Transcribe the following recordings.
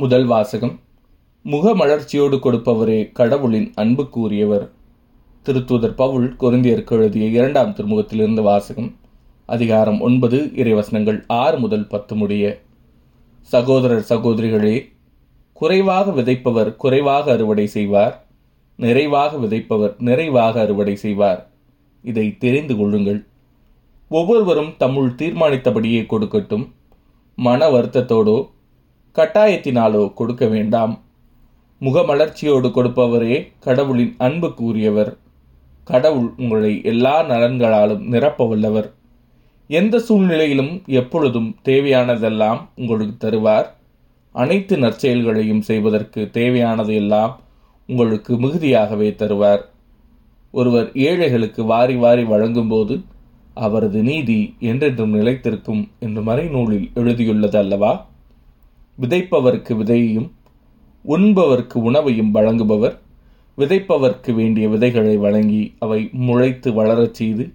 முதல் வாசகம். முகமலர்ச்சியோடு கொடுப்பவரே கடவுளின் அன்பு கூறியவர் திருத்தூதர் பவுல் கொரிந்தியருக்கு எழுதிய இரண்டாம் திருமுகத்திலிருந்து வாசகம். அதிகாரம் ஒன்பது இறைவசனங்கள் ஆறு முதல் பத்து முடிய. சகோதரர் சகோதரிகளே குறைவாக விதைப்பவர் குறைவாக அறுவடை செய்வார். நிறைவாக விதைப்பவர் நிறைவாக அறுவடை செய்வார். இதை தெரிந்து கொள்ளுங்கள். ஒவ்வொருவரும் தம்முள் தீர்மானித்தபடியே கொடுக்கட்டும். மன வருத்தத்தோடோ கட்டாயத்தினாலோ கொடுக்க வேண்டாம். முகமலர்ச்சியோடு கொடுப்பவரே கடவுளின் அன்பு கூறியவர் கடவுள் உங்களை எல்லா நலன்களாலும் நிரப்ப வல்லவர். எந்த சூழ்நிலையிலும் எப்பொழுதும் தேவையானதெல்லாம் உங்களுக்கு தருவார். அனைத்து நற்செயல்களையும் செய்வதற்கு தேவையானது எல்லாம் உங்களுக்கு மிகுதியாகவே தருவார். ஒருவர் ஏழைகளுக்கு வாரி வாரி வழங்கும்போது அவரது நீதி என்றென்றும் நிலைத்திருக்கும் என்று மறைநூலில் எழுதியுள்ளது அல்லவா? விதைப்பவருக்கு விதையையும் உண்பவர்க்கு உணவையும் வழங்குபவர். விதைப்பவர்க்கு வேண்டிய விதைகளை வழங்கி அவை முளைத்து வளரச் செய்து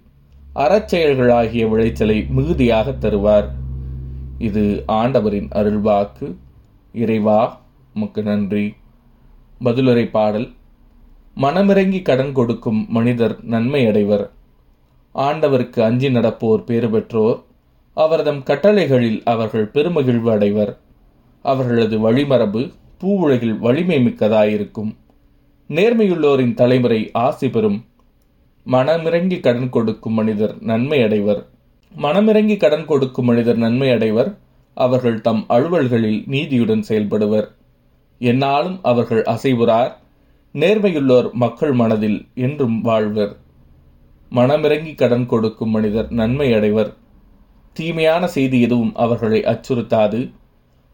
அறச்செயல்களாகிய விளைச்சலை மிகுதியாக தருவார். இது ஆண்டவரின் அருள்வாக்கு. இறைவா உமக்கு நன்றி. பதிலுரை பாடல். மனமிறங்கி கடன் கொடுக்கும் மனிதர் நன்மை அடைவர் ஆண்டவருக்கு அஞ்சி நடப்போர் பேறு பெற்றோர். அவர்தம் கட்டளைகளில் அவர்கள் பெருமகிழ்வு அடைவர். அவர்களது வழிமரபு பூவுலகில் வலிமை மிக்கதாயிருக்கும். நேர்மையுள்ளோரின் தலைமுறை ஆசி பெறும். மனமிறங்கி கடன் கொடுக்கும் மனிதர் நன்மை அடைவர் மனமிறங்கி கடன் கொடுக்கும் மனிதர் நன்மை அடைவர் அவர்கள் தம் அலுவல்களில் நீதியுடன் செயல்படுவர். என்னாலும் அவர்கள் அசைவுறார். நேர்மையுள்ளோர் மக்கள் மனதில் என்றும் வாழ்வர். மனமிறங்கி கடன் கொடுக்கும் மனிதர் நன்மை அடைவர் தீமையான செய்தி எதுவும் அவர்களை அச்சுறுத்தாது.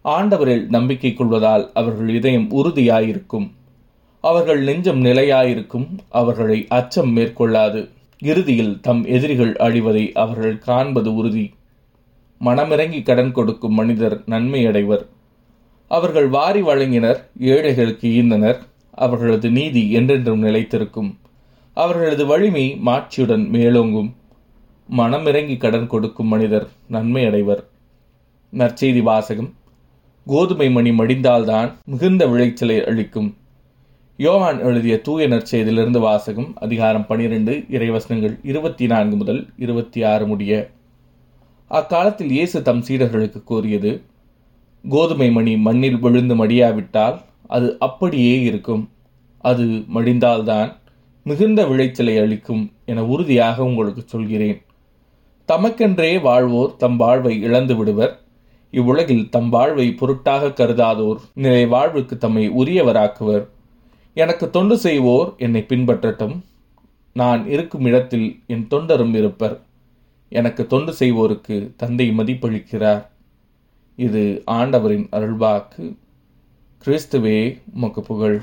ஆண்டவரில் நம்பிக்கை கொள்வதால் அவர்கள் இதயம் உறுதியாயிருக்கும். அவர்கள் நெஞ்சம் நிலையாயிருக்கும் அவர்களை அச்சம் மேற்கொள்ளாது. இறுதியில் தம் எதிரிகள் அழிவதை அவர்கள் காண்பது உறுதி. மனமிறங்கி கடன் கொடுக்கும் மனிதர் நன்மை அடைவர் அவர்கள் வாரி வழங்கினர் ஏழைகளுக்கு ஈந்தனர். அவர்களது நீதி என்றென்றும் நிலைத்திருக்கும். அவர்களது வலிமை மாட்சியுடன் மேலோங்கும். மனமிறங்கி கடன் கொடுக்கும் மனிதர் நன்மை அடைவர் நற்செய்தி வாசகம். கோதுமை மணி மடிந்தால்தான் மிகுந்த விளைச்சலை அளிக்கும். யோவான் எழுதிய தூய நற்செய்தியிலிருந்து வாசகம் அதிகாரம் பனிரெண்டு இறைவசனங்கள் இருபத்தி நான்கு முதல் இருபத்தி ஆறு முடிய. அக்காலத்தில் இயேசு தம் சீடர்களுக்கு கூறியது கோதுமை மணி மண்ணில் விழுந்து மடியாவிட்டால் அது அப்படியே இருக்கும். அது மடிந்தால்தான் மிகுந்த விளைச்சலை அளிக்கும் என உறுதியாக உங்களுக்கு சொல்கிறேன். தமக்கென்றே வாழ்வோர் தம் வாழ்வை இழந்து விடுவர். இவ்வுலகில் தம் வாழ்வை பொருட்டாக கருதாதோர் நிலை வாழ்வுக்கு தம்மை உரியவராக்குவர். எனக்கு தொண்டு செய்வோர் என்னை பின்பற்றட்டும். நான் இருக்கும் இடத்தில் என் தொண்டரும் இருப்பர். எனக்கு தொண்டு செய்வோருக்கு தந்தை மதிப்பளிக்கிறார். இது ஆண்டவரின் அருள்வாக்கு. கிறிஸ்துவே உமக்கு புகழ்.